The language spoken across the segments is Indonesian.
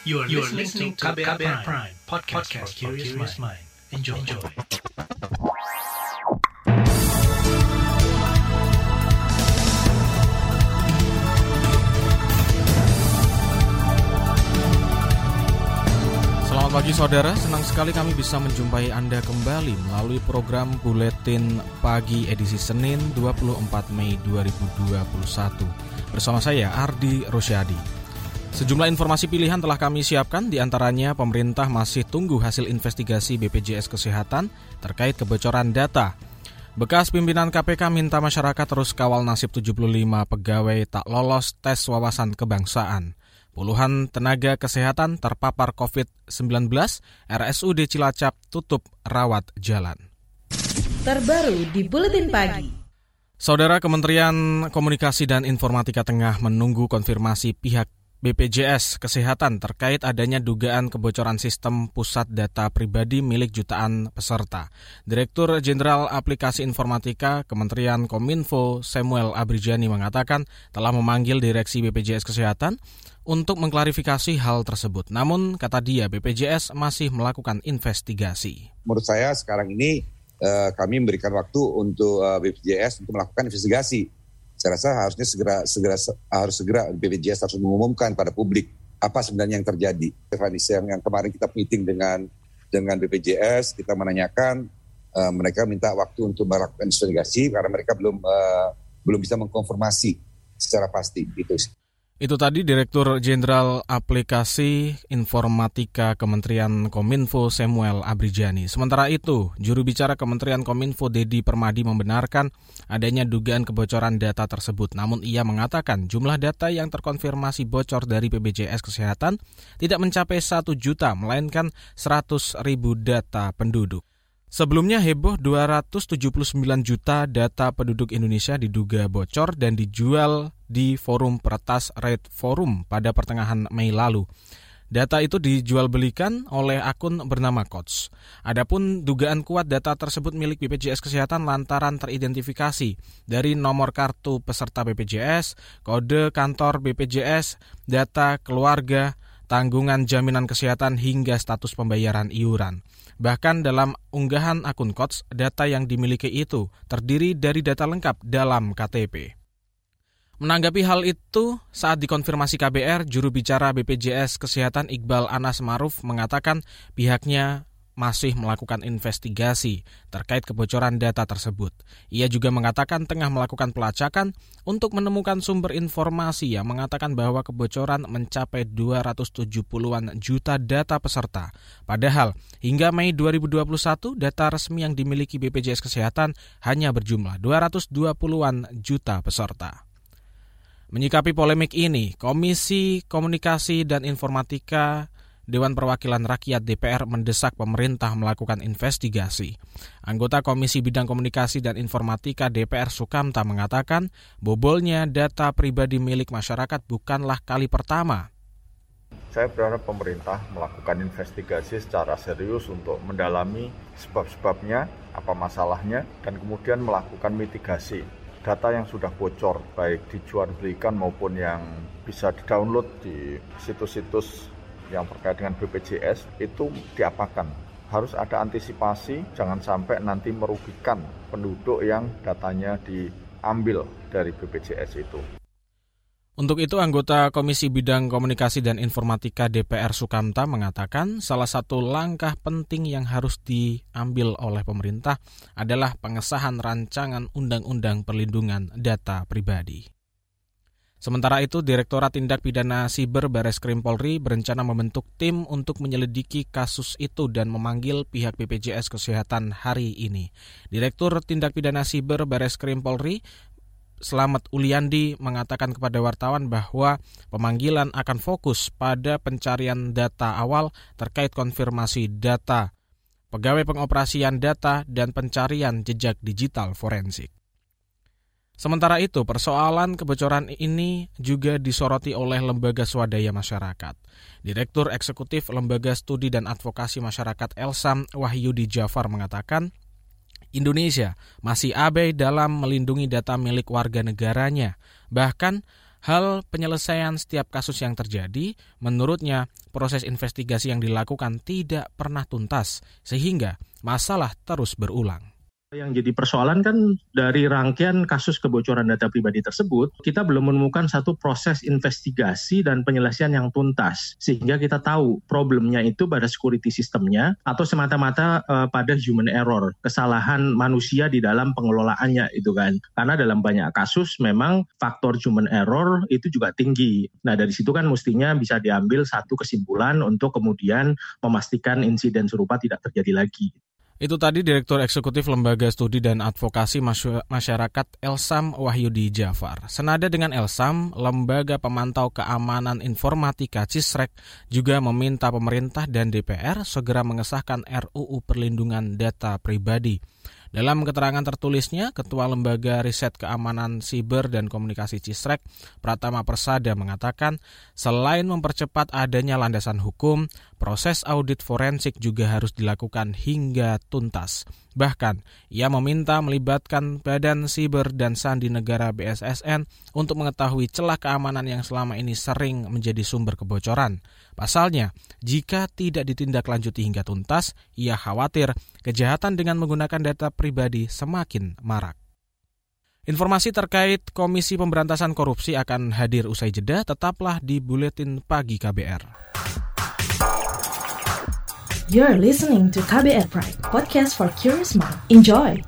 You are, you are listening to KBR, KBR Prime, Prime podcast, podcast for curious mind. Enjoy. Enjoy. Selamat pagi saudara, senang sekali kami bisa menjumpai Anda kembali melalui program Buletin Pagi edisi Senin 24 Mei 2021. Bersama saya Ardi Rosyadi. Sejumlah informasi pilihan telah kami siapkan, di antaranya pemerintah masih tunggu hasil investigasi BPJS Kesehatan terkait kebocoran data. Bekas pimpinan KPK minta masyarakat terus kawal nasib 75 pegawai tak lolos tes wawasan kebangsaan. Puluhan tenaga kesehatan terpapar COVID-19, RSUD Cilacap tutup rawat jalan. Terbaru di Buletin Pagi. Saudara Kementerian Komunikasi dan Informatika tengah menunggu konfirmasi pihak BPJS Kesehatan terkait adanya dugaan kebocoran sistem pusat data pribadi milik jutaan peserta. Direktur Jenderal Aplikasi Informatika Kementerian Kominfo Samuel Abrijani mengatakan telah memanggil Direksi BPJS Kesehatan untuk mengklarifikasi hal tersebut. Namun, kata dia, BPJS masih melakukan investigasi. Menurut saya sekarang ini eh, kami memberikan waktu untuk eh, BPJS untuk melakukan investigasi saya rasa harusnya segera segera harus segera BPJS harus mengumumkan pada publik apa sebenarnya yang terjadi. Yang, yang kemarin kita meeting dengan dengan BPJS, kita menanyakan uh, mereka minta waktu untuk melakukan investigasi karena mereka belum uh, belum bisa mengkonfirmasi secara pasti itu. Itu tadi Direktur Jenderal Aplikasi Informatika Kementerian Kominfo Samuel Abrijani. Sementara itu, juru bicara Kementerian Kominfo Dedi Permadi membenarkan adanya dugaan kebocoran data tersebut. Namun ia mengatakan jumlah data yang terkonfirmasi bocor dari BPJS Kesehatan tidak mencapai 1 juta, melainkan 100 ribu data penduduk. Sebelumnya heboh 279 juta data penduduk Indonesia diduga bocor dan dijual di forum peretas Red Forum pada pertengahan Mei lalu. Data itu dijual belikan oleh akun bernama Coach. Adapun dugaan kuat data tersebut milik BPJS Kesehatan lantaran teridentifikasi dari nomor kartu peserta BPJS, kode kantor BPJS, data keluarga, tanggungan jaminan kesehatan hingga status pembayaran iuran. Bahkan dalam unggahan akun Kots, data yang dimiliki itu terdiri dari data lengkap dalam KTP. Menanggapi hal itu, saat dikonfirmasi KBR, juru bicara BPJS Kesehatan Iqbal Anas Maruf mengatakan pihaknya masih melakukan investigasi terkait kebocoran data tersebut. Ia juga mengatakan tengah melakukan pelacakan untuk menemukan sumber informasi yang mengatakan bahwa kebocoran mencapai 270-an juta data peserta. Padahal hingga Mei 2021 data resmi yang dimiliki BPJS Kesehatan hanya berjumlah 220-an juta peserta. Menyikapi polemik ini, Komisi Komunikasi dan Informatika Dewan Perwakilan Rakyat DPR mendesak pemerintah melakukan investigasi. Anggota Komisi Bidang Komunikasi dan Informatika DPR Sukamta mengatakan bobolnya data pribadi milik masyarakat bukanlah kali pertama. Saya berharap pemerintah melakukan investigasi secara serius untuk mendalami sebab-sebabnya, apa masalahnya, dan kemudian melakukan mitigasi data yang sudah bocor, baik dijual belikan maupun yang bisa didownload di situs-situs yang terkait dengan BPJS itu diapakan? Harus ada antisipasi, jangan sampai nanti merugikan penduduk yang datanya diambil dari BPJS itu. Untuk itu, anggota Komisi Bidang Komunikasi dan Informatika DPR Sukamta mengatakan salah satu langkah penting yang harus diambil oleh pemerintah adalah pengesahan rancangan Undang-Undang Perlindungan Data Pribadi. Sementara itu, Direktorat Tindak Pidana Siber Bares Krim Polri berencana membentuk tim untuk menyelidiki kasus itu dan memanggil pihak BPJS Kesehatan hari ini. Direktur Tindak Pidana Siber Bares Krim Polri Selamat Uliandi mengatakan kepada wartawan bahwa pemanggilan akan fokus pada pencarian data awal terkait konfirmasi data, pegawai pengoperasian data, dan pencarian jejak digital forensik. Sementara itu, persoalan kebocoran ini juga disoroti oleh lembaga swadaya masyarakat. Direktur Eksekutif Lembaga Studi dan Advokasi Masyarakat Elsam Wahyudi Jafar mengatakan, Indonesia masih abai dalam melindungi data milik warga negaranya. Bahkan Hal penyelesaian setiap kasus yang terjadi, menurutnya proses investigasi yang dilakukan tidak pernah tuntas, sehingga masalah terus berulang. Yang jadi persoalan kan dari rangkaian kasus kebocoran data pribadi tersebut, kita belum menemukan satu proses investigasi dan penyelesaian yang tuntas. Sehingga kita tahu problemnya itu pada security sistemnya atau semata-mata uh, pada human error, kesalahan manusia di dalam pengelolaannya itu kan. Karena dalam banyak kasus memang faktor human error itu juga tinggi. Nah dari situ kan mestinya bisa diambil satu kesimpulan untuk kemudian memastikan insiden serupa tidak terjadi lagi. Itu tadi Direktur Eksekutif Lembaga Studi dan Advokasi Masyarakat Elsam Wahyudi Jafar. Senada dengan Elsam, Lembaga Pemantau Keamanan Informatika CISREK juga meminta pemerintah dan DPR segera mengesahkan RUU Perlindungan Data Pribadi. Dalam keterangan tertulisnya, Ketua Lembaga Riset Keamanan Siber dan Komunikasi Cisrek, Pratama Persada mengatakan, selain mempercepat adanya landasan hukum, proses audit forensik juga harus dilakukan hingga tuntas. Bahkan, ia meminta melibatkan Badan Siber dan Sandi Negara BSSN untuk mengetahui celah keamanan yang selama ini sering menjadi sumber kebocoran. Pasalnya, jika tidak ditindaklanjuti hingga tuntas, ia khawatir kejahatan dengan menggunakan data pribadi semakin marak. Informasi terkait Komisi Pemberantasan Korupsi akan hadir usai jeda, tetaplah di Buletin Pagi KBR. You're listening to KBR Pride, podcast for curious mind. Enjoy!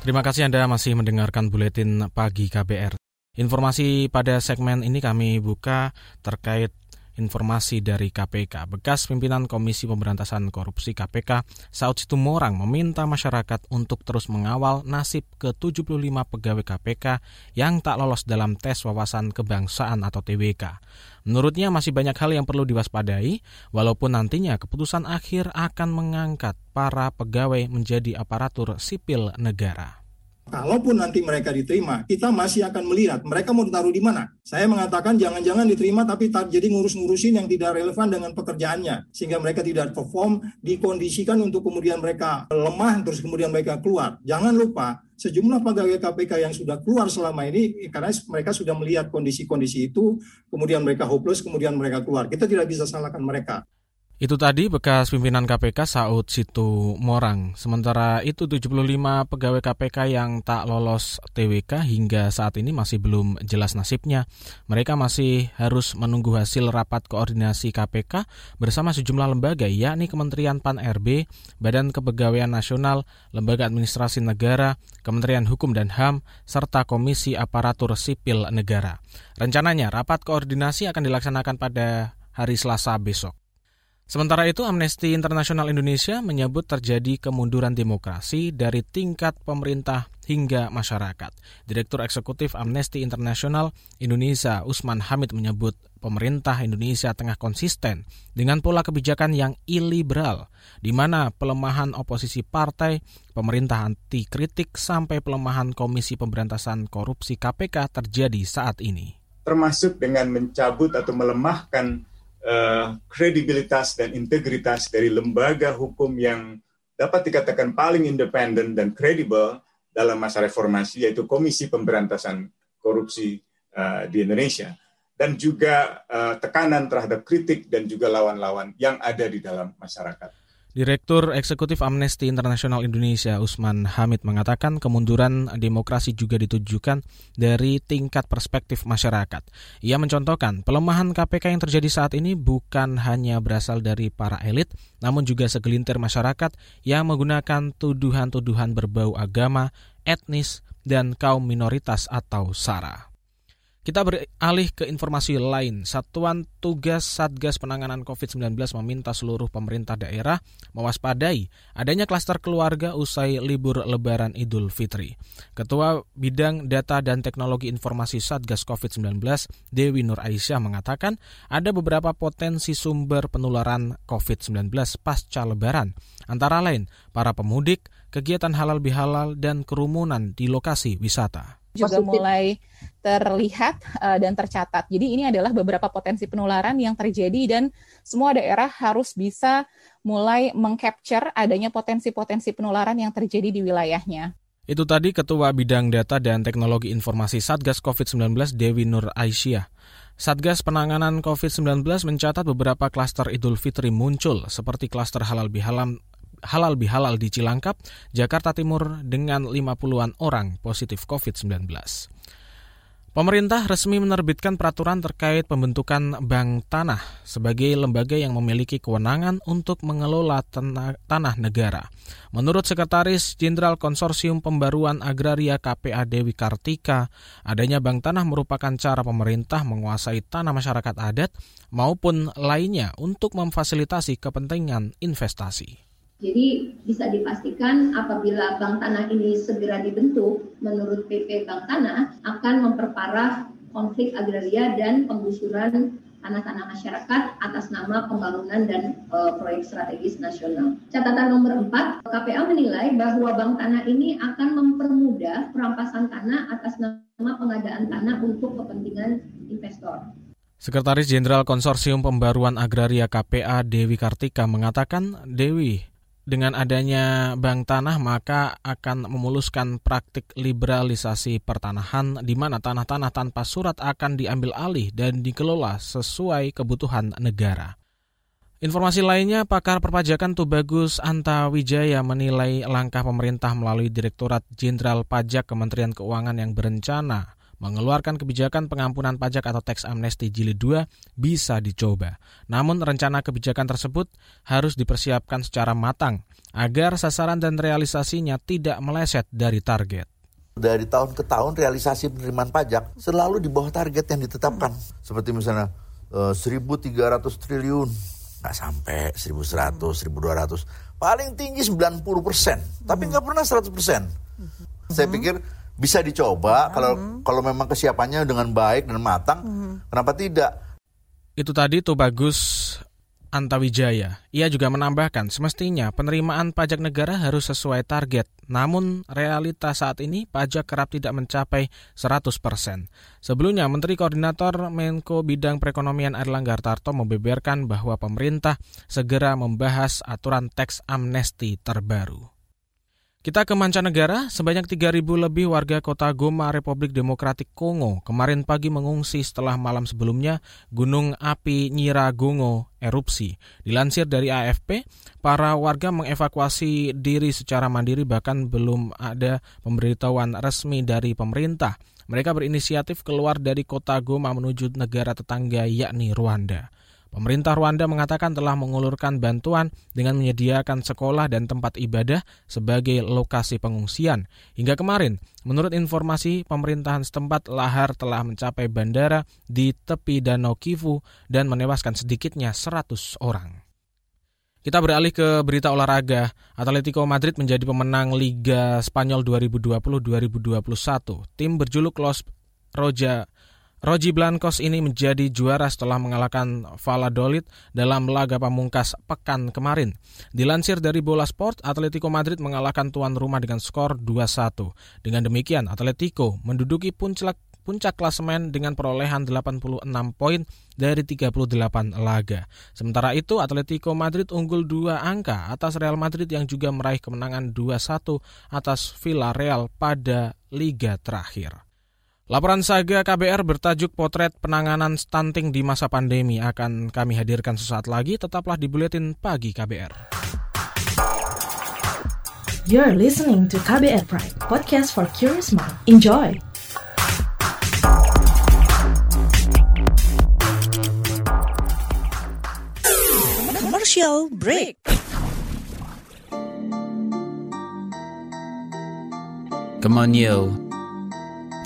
Terima kasih Anda masih mendengarkan buletin pagi KBR. Informasi pada segmen ini kami buka terkait informasi dari KPK. Bekas pimpinan Komisi Pemberantasan Korupsi KPK, Saud Situmorang meminta masyarakat untuk terus mengawal nasib ke-75 pegawai KPK yang tak lolos dalam tes wawasan kebangsaan atau TWK. Menurutnya masih banyak hal yang perlu diwaspadai, walaupun nantinya keputusan akhir akan mengangkat para pegawai menjadi aparatur sipil negara. Kalaupun nanti mereka diterima, kita masih akan melihat mereka mau ditaruh di mana. Saya mengatakan jangan-jangan diterima tapi jadi ngurus-ngurusin yang tidak relevan dengan pekerjaannya. Sehingga mereka tidak perform, dikondisikan untuk kemudian mereka lemah, terus kemudian mereka keluar. Jangan lupa, sejumlah pegawai KPK yang sudah keluar selama ini, karena mereka sudah melihat kondisi-kondisi itu, kemudian mereka hopeless, kemudian mereka keluar. Kita tidak bisa salahkan mereka. Itu tadi bekas pimpinan KPK Saud Situ Morang. Sementara itu 75 pegawai KPK yang tak lolos TWK hingga saat ini masih belum jelas nasibnya. Mereka masih harus menunggu hasil rapat koordinasi KPK bersama sejumlah lembaga yakni Kementerian PAN-RB, Badan Kepegawaian Nasional, Lembaga Administrasi Negara, Kementerian Hukum dan HAM, serta Komisi Aparatur Sipil Negara. Rencananya rapat koordinasi akan dilaksanakan pada hari Selasa besok. Sementara itu, Amnesty Internasional Indonesia menyebut terjadi kemunduran demokrasi dari tingkat pemerintah hingga masyarakat. Direktur Eksekutif Amnesty Internasional Indonesia Usman Hamid menyebut pemerintah Indonesia tengah konsisten dengan pola kebijakan yang iliberal, di mana pelemahan oposisi partai, pemerintah anti kritik, sampai pelemahan Komisi Pemberantasan Korupsi KPK terjadi saat ini. Termasuk dengan mencabut atau melemahkan uh, kredibilitas dan integritas dari lembaga hukum yang dapat dikatakan paling independen dan kredibel dalam masa reformasi yaitu Komisi Pemberantasan Korupsi uh, di Indonesia dan juga uh, tekanan terhadap kritik dan juga lawan-lawan yang ada di dalam masyarakat. Direktur Eksekutif Amnesty Internasional Indonesia Usman Hamid mengatakan kemunduran demokrasi juga ditujukan dari tingkat perspektif masyarakat. Ia mencontohkan pelemahan KPK yang terjadi saat ini bukan hanya berasal dari para elit, namun juga segelintir masyarakat yang menggunakan tuduhan-tuduhan berbau agama, etnis, dan kaum minoritas atau SARA. Kita beralih ke informasi lain. Satuan Tugas Satgas Penanganan COVID-19 meminta seluruh pemerintah daerah mewaspadai adanya klaster keluarga usai libur lebaran Idul Fitri. Ketua Bidang Data dan Teknologi Informasi Satgas COVID-19, Dewi Nur Aisyah mengatakan ada beberapa potensi sumber penularan COVID-19 pasca lebaran. Antara lain, para pemudik, kegiatan halal bihalal, dan kerumunan di lokasi wisata juga mulai terlihat uh, dan tercatat. Jadi ini adalah beberapa potensi penularan yang terjadi dan semua daerah harus bisa mulai mengcapture adanya potensi-potensi penularan yang terjadi di wilayahnya. Itu tadi Ketua Bidang Data dan Teknologi Informasi Satgas COVID-19 Dewi Nur Aisyah. Satgas Penanganan COVID-19 mencatat beberapa klaster Idul Fitri muncul, seperti klaster halal bihalal halal bihalal di Cilangkap, Jakarta Timur dengan 50-an orang positif COVID-19. Pemerintah resmi menerbitkan peraturan terkait pembentukan Bank Tanah sebagai lembaga yang memiliki kewenangan untuk mengelola tanah, negara. Menurut Sekretaris Jenderal Konsorsium Pembaruan Agraria KPA Dewi Kartika, adanya Bank Tanah merupakan cara pemerintah menguasai tanah masyarakat adat maupun lainnya untuk memfasilitasi kepentingan investasi. Jadi bisa dipastikan apabila bank tanah ini segera dibentuk, menurut PP Bank Tanah akan memperparah konflik agraria dan penggusuran tanah-tanah masyarakat atas nama pembangunan dan e, proyek strategis nasional. Catatan nomor 4, KPA menilai bahwa bank tanah ini akan mempermudah perampasan tanah atas nama pengadaan tanah untuk kepentingan investor. Sekretaris Jenderal Konsorsium Pembaruan Agraria KPA Dewi Kartika mengatakan, Dewi, dengan adanya bank tanah maka akan memuluskan praktik liberalisasi pertanahan di mana tanah-tanah tanpa surat akan diambil alih dan dikelola sesuai kebutuhan negara. Informasi lainnya, pakar perpajakan Tubagus Anta Wijaya menilai langkah pemerintah melalui Direktorat Jenderal Pajak Kementerian Keuangan yang berencana mengeluarkan kebijakan pengampunan pajak atau tax amnesty jilid 2 bisa dicoba. Namun rencana kebijakan tersebut harus dipersiapkan secara matang agar sasaran dan realisasinya tidak meleset dari target. Dari tahun ke tahun realisasi penerimaan pajak selalu di bawah target yang ditetapkan. Seperti misalnya 1.300 eh, triliun, nggak sampai 1.100, 1.200. Paling tinggi 90 persen, tapi nggak pernah 100 persen. Saya pikir bisa dicoba kalau mm-hmm. kalau memang kesiapannya dengan baik dan matang mm-hmm. kenapa tidak itu tadi tuh bagus Antawijaya. Ia juga menambahkan, semestinya penerimaan pajak negara harus sesuai target. Namun, realitas saat ini pajak kerap tidak mencapai 100%. Sebelumnya, Menteri Koordinator Menko Bidang Perekonomian Erlangga Hartarto membeberkan bahwa pemerintah segera membahas aturan teks amnesti terbaru. Kita ke mancanegara, sebanyak 3.000 lebih warga kota Goma, Republik Demokratik Kongo kemarin pagi mengungsi setelah malam sebelumnya gunung api Nyiragongo erupsi. Dilansir dari AFP, para warga mengevakuasi diri secara mandiri bahkan belum ada pemberitahuan resmi dari pemerintah. Mereka berinisiatif keluar dari kota Goma menuju negara tetangga yakni Rwanda. Pemerintah Rwanda mengatakan telah mengulurkan bantuan dengan menyediakan sekolah dan tempat ibadah sebagai lokasi pengungsian. Hingga kemarin, menurut informasi pemerintahan setempat, lahar telah mencapai bandara di tepi Danau Kivu dan menewaskan sedikitnya 100 orang. Kita beralih ke berita olahraga. Atletico Madrid menjadi pemenang Liga Spanyol 2020-2021. Tim berjuluk Los Roja Roji Blancos ini menjadi juara setelah mengalahkan Valladolid dalam laga pamungkas pekan kemarin. Dilansir dari Bola Sport, Atletico Madrid mengalahkan tuan rumah dengan skor 2-1. Dengan demikian, Atletico menduduki puncak puncak klasemen dengan perolehan 86 poin dari 38 laga. Sementara itu, Atletico Madrid unggul dua angka atas Real Madrid yang juga meraih kemenangan 2-1 atas Villarreal pada liga terakhir. Laporan Saga KBR bertajuk Potret Penanganan Stunting di Masa Pandemi akan kami hadirkan sesaat lagi. Tetaplah di Buletin Pagi KBR. You're listening to KBR Pride, podcast for curious mind. Enjoy! Commercial break. Come on, yo.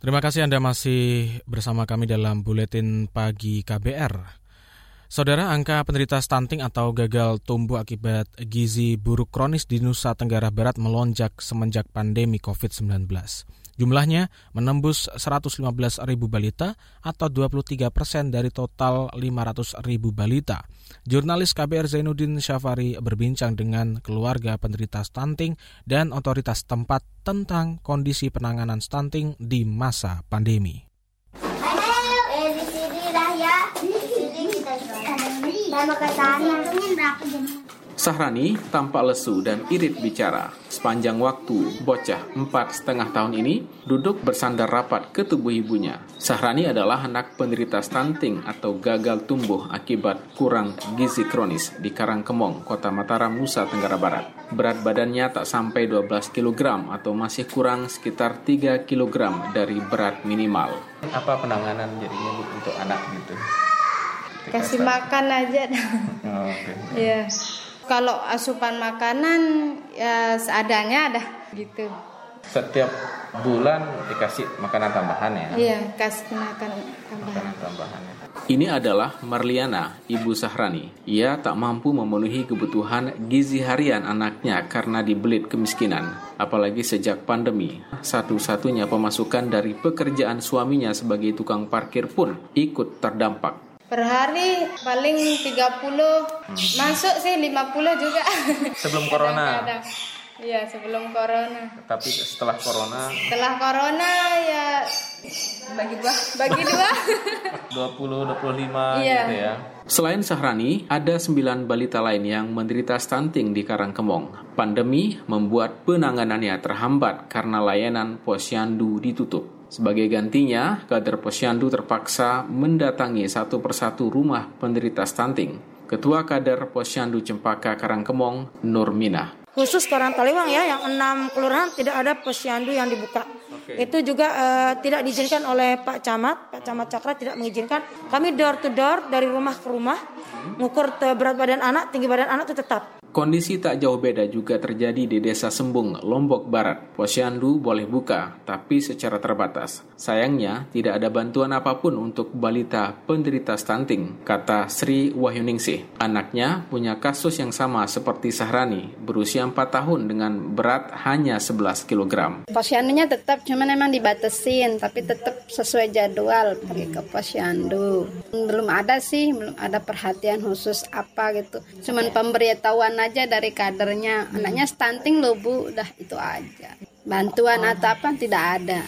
Terima kasih Anda masih bersama kami dalam Buletin Pagi KBR. Saudara, angka penderita stunting atau gagal tumbuh akibat gizi buruk kronis di Nusa Tenggara Barat melonjak semenjak pandemi COVID-19. Jumlahnya menembus 115 ribu balita atau 23 persen dari total 500 ribu balita. Jurnalis KBR Zainuddin Syafari berbincang dengan keluarga penderita stunting dan otoritas tempat tentang kondisi penanganan stunting di masa pandemi. Eh, di sini dah ya. Di sini kita Sama ke sana. berapa jam? Sahrani tampak lesu dan irit bicara. Sepanjang waktu, bocah empat setengah tahun ini duduk bersandar rapat ke tubuh ibunya. Sahrani adalah anak penderita stunting atau gagal tumbuh akibat kurang gizi kronis di Karangkemong, Kota Mataram, Nusa Tenggara Barat. Berat badannya tak sampai 12 kg atau masih kurang sekitar 3 kg dari berat minimal. Apa penanganan jadinya Bu, untuk anak gitu? kasih makan aja dah. Oh, oke. ya kalau asupan makanan ya seadanya dah gitu Setiap bulan dikasih makanan tambahan ya? iya kasih makan tambahan Makanan tambahan ya. Ini adalah Marliana, ibu Sahrani. Ia tak mampu memenuhi kebutuhan gizi harian anaknya karena dibelit kemiskinan. Apalagi sejak pandemi, satu-satunya pemasukan dari pekerjaan suaminya sebagai tukang parkir pun ikut terdampak. Per hari paling 30 masuk sih 50 juga Sebelum corona? Iya sebelum corona Tapi setelah corona setelah corona ya bagi dua bagi dua 20 25 Iya. gitu ya. Selain Sahrani, ada sembilan balita lain yang menderita stunting di Karangkemong. Pandemi membuat penanganannya terhambat karena layanan posyandu ditutup. Sebagai gantinya, kader posyandu terpaksa mendatangi satu persatu rumah penderita stunting. Ketua kader posyandu Cempaka Karangkemong, Nur Minah. khusus Karang Taliwang ya yang enam kelurahan tidak ada posyandu yang dibuka. Itu juga eh, tidak diizinkan oleh Pak Camat, Pak Camat Cakra tidak mengizinkan. Kami door to door dari rumah ke rumah, ngukur te- berat badan anak, tinggi badan anak itu tetap. Kondisi tak jauh beda juga terjadi di Desa Sembung, Lombok Barat. Posyandu boleh buka, tapi secara terbatas. Sayangnya, tidak ada bantuan apa pun untuk balita penderita stunting, kata Sri Wahyuningsih. Anaknya punya kasus yang sama seperti Sahrani, berusia 4 tahun dengan berat hanya 11 kg. Posyandunya tetap cuman emang dibatasin tapi tetap sesuai jadwal pergi ke posyandu. Belum ada sih, belum ada perhatian khusus apa gitu. Cuman pemberitahuan aja dari kadernya. Anaknya stunting loh Bu, udah itu aja. Bantuan atau apa tidak ada.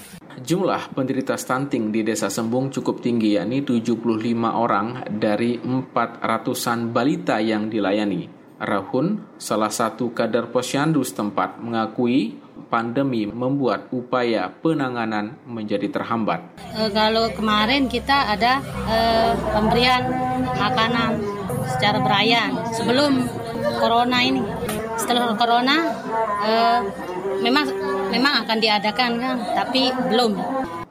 Jumlah penderita stunting di Desa Sembung cukup tinggi, yakni 75 orang dari 400-an balita yang dilayani. Rahun, salah satu kader posyandu setempat, mengakui pandemi membuat upaya penanganan menjadi terhambat. Eh, kalau kemarin kita ada eh, pemberian makanan secara berayan sebelum corona ini. Setelah corona eh, memang memang akan diadakan kan, tapi belum.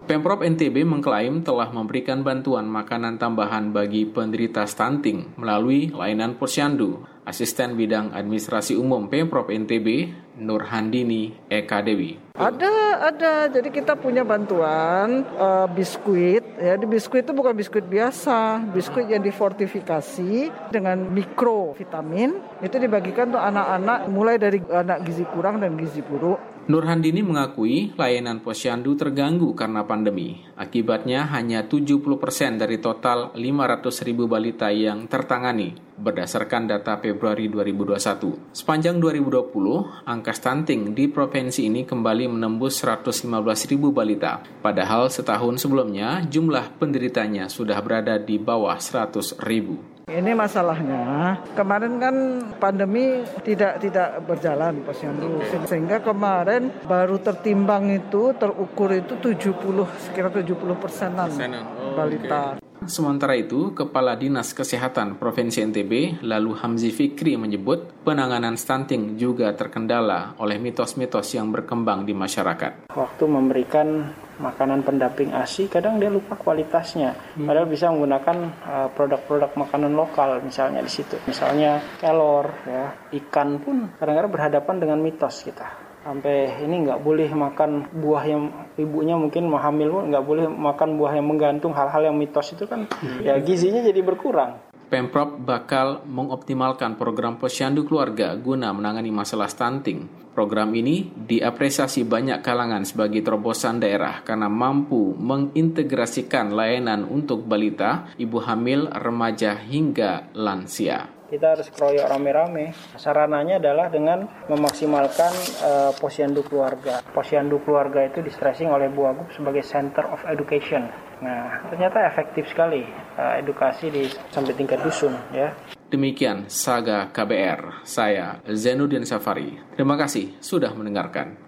Pemprov NTB mengklaim telah memberikan bantuan makanan tambahan bagi penderita stunting melalui layanan posyandu. Asisten Bidang Administrasi Umum Pemprov NTB, Nur Handini Eka Dewi. Ada, ada. Jadi kita punya bantuan eh, biskuit. Ya, di biskuit itu bukan biskuit biasa, biskuit yang difortifikasi dengan mikrovitamin. Itu dibagikan untuk anak-anak mulai dari anak gizi kurang dan gizi buruk Nurhandini mengakui layanan posyandu terganggu karena pandemi. Akibatnya hanya 70% dari total 500 ribu balita yang tertangani berdasarkan data Februari 2021. Sepanjang 2020, angka stunting di provinsi ini kembali menembus 115 ribu balita. Padahal setahun sebelumnya jumlah penderitanya sudah berada di bawah 100 ribu. Ini masalahnya kemarin kan pandemi tidak tidak berjalan posyandu sehingga kemarin baru tertimbang itu terukur itu 70 sekitar 70 persenan oh, balita. Sementara itu, Kepala Dinas Kesehatan Provinsi NTB, lalu Hamzi Fikri menyebut penanganan stunting juga terkendala oleh mitos-mitos yang berkembang di masyarakat. Waktu memberikan makanan pendamping ASI kadang dia lupa kualitasnya hmm. padahal bisa menggunakan uh, produk-produk makanan lokal misalnya di situ misalnya kelor ya ikan pun kadang-kadang berhadapan dengan mitos kita sampai ini nggak boleh makan buah yang ibunya mungkin mau hamil pun nggak boleh makan buah yang menggantung hal-hal yang mitos itu kan hmm. ya gizinya jadi berkurang Pemprov bakal mengoptimalkan program posyandu keluarga guna menangani masalah stunting. Program ini diapresiasi banyak kalangan sebagai terobosan daerah karena mampu mengintegrasikan layanan untuk balita, ibu hamil, remaja hingga lansia kita harus keroyok rame-rame. Sarananya adalah dengan memaksimalkan uh, posyandu keluarga. Posyandu keluarga itu distressing oleh Bu Agup sebagai center of education. Nah, ternyata efektif sekali uh, edukasi di sampai tingkat dusun ya. Demikian Saga KBR. Saya Zenuddin Safari. Terima kasih sudah mendengarkan.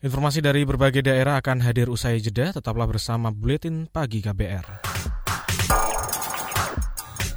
Informasi dari berbagai daerah akan hadir usai jeda. Tetaplah bersama Buletin Pagi KBR.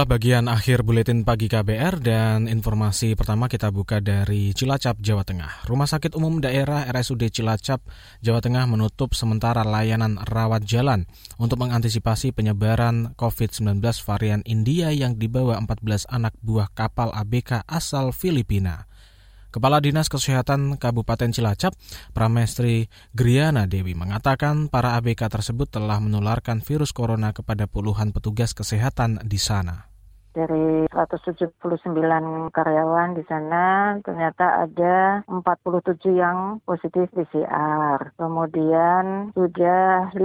Inilah bagian akhir buletin pagi KBR dan informasi pertama kita buka dari Cilacap, Jawa Tengah. Rumah Sakit Umum Daerah RSUD Cilacap, Jawa Tengah menutup sementara layanan rawat jalan untuk mengantisipasi penyebaran COVID-19 varian India yang dibawa 14 anak buah kapal ABK asal Filipina. Kepala Dinas Kesehatan Kabupaten Cilacap, Pramestri Griana Dewi mengatakan para ABK tersebut telah menularkan virus corona kepada puluhan petugas kesehatan di sana dari 179 karyawan di sana ternyata ada 47 yang positif PCR. Kemudian sudah 15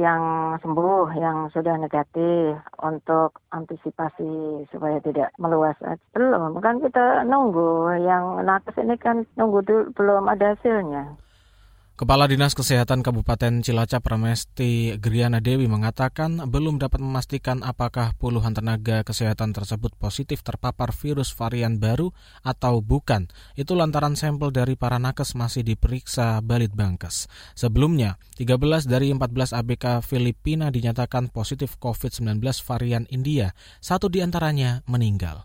yang sembuh yang sudah negatif untuk antisipasi supaya tidak meluas. Belum kan kita nunggu yang nakes ini kan nunggu dulu belum ada hasilnya. Kepala Dinas Kesehatan Kabupaten Cilacap Ramesti Griana Dewi mengatakan belum dapat memastikan apakah puluhan tenaga kesehatan tersebut positif terpapar virus varian baru atau bukan. Itu lantaran sampel dari para nakes masih diperiksa Balit Bangkes. Sebelumnya, 13 dari 14 ABK Filipina dinyatakan positif COVID-19 varian India. Satu di antaranya meninggal.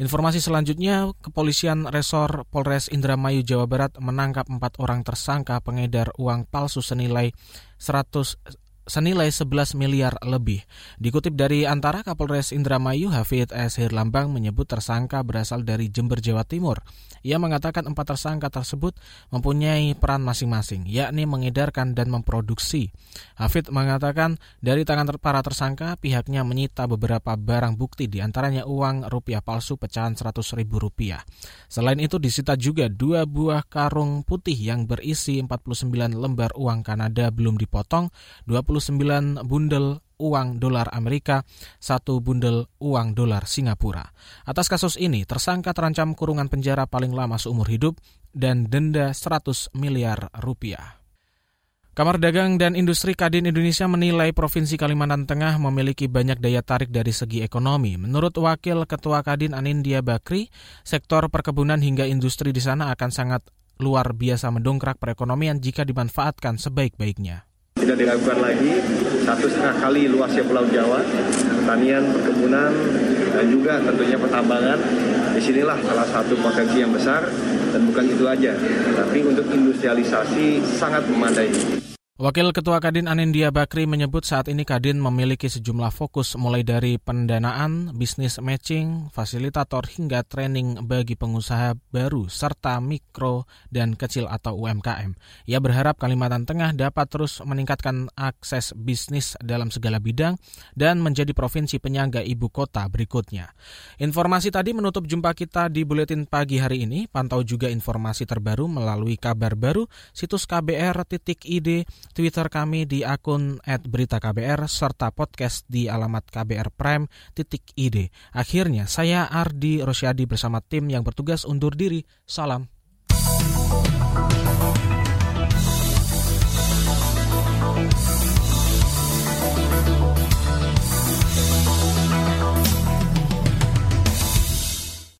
Informasi selanjutnya, Kepolisian Resor Polres Indramayu Jawa Barat menangkap empat orang tersangka pengedar uang palsu senilai 100 senilai 11 miliar lebih. Dikutip dari antara Kapolres Indramayu, Hafid S. Hirlambang menyebut tersangka berasal dari Jember, Jawa Timur. Ia mengatakan empat tersangka tersebut mempunyai peran masing-masing, yakni mengedarkan dan memproduksi. Hafid mengatakan dari tangan para tersangka, pihaknya menyita beberapa barang bukti, di antaranya uang rupiah palsu pecahan 100 ribu rupiah. Selain itu disita juga dua buah karung putih yang berisi 49 lembar uang Kanada belum dipotong, 20 29 bundel uang dolar Amerika, satu bundel uang dolar Singapura. Atas kasus ini, tersangka terancam kurungan penjara paling lama seumur hidup dan denda 100 miliar rupiah. Kamar Dagang dan Industri Kadin Indonesia menilai Provinsi Kalimantan Tengah memiliki banyak daya tarik dari segi ekonomi. Menurut Wakil Ketua Kadin Anindya Bakri, sektor perkebunan hingga industri di sana akan sangat luar biasa mendongkrak perekonomian jika dimanfaatkan sebaik-baiknya tidak dilakukan lagi satu setengah kali luasnya Pulau Jawa, pertanian, perkebunan, dan juga tentunya pertambangan. Di sinilah salah satu potensi yang besar dan bukan itu aja, tapi untuk industrialisasi sangat memadai. Wakil Ketua Kadin Anindya Bakri menyebut saat ini Kadin memiliki sejumlah fokus mulai dari pendanaan, bisnis matching, fasilitator hingga training bagi pengusaha baru serta mikro dan kecil atau UMKM. Ia berharap Kalimantan Tengah dapat terus meningkatkan akses bisnis dalam segala bidang dan menjadi provinsi penyangga ibu kota berikutnya. Informasi tadi menutup jumpa kita di Buletin Pagi hari ini. Pantau juga informasi terbaru melalui kabar baru situs kbr.id Twitter kami di akun @beritaKBR serta podcast di alamat kbrprime.id. Akhirnya saya Ardi Rosyadi bersama tim yang bertugas undur diri. Salam.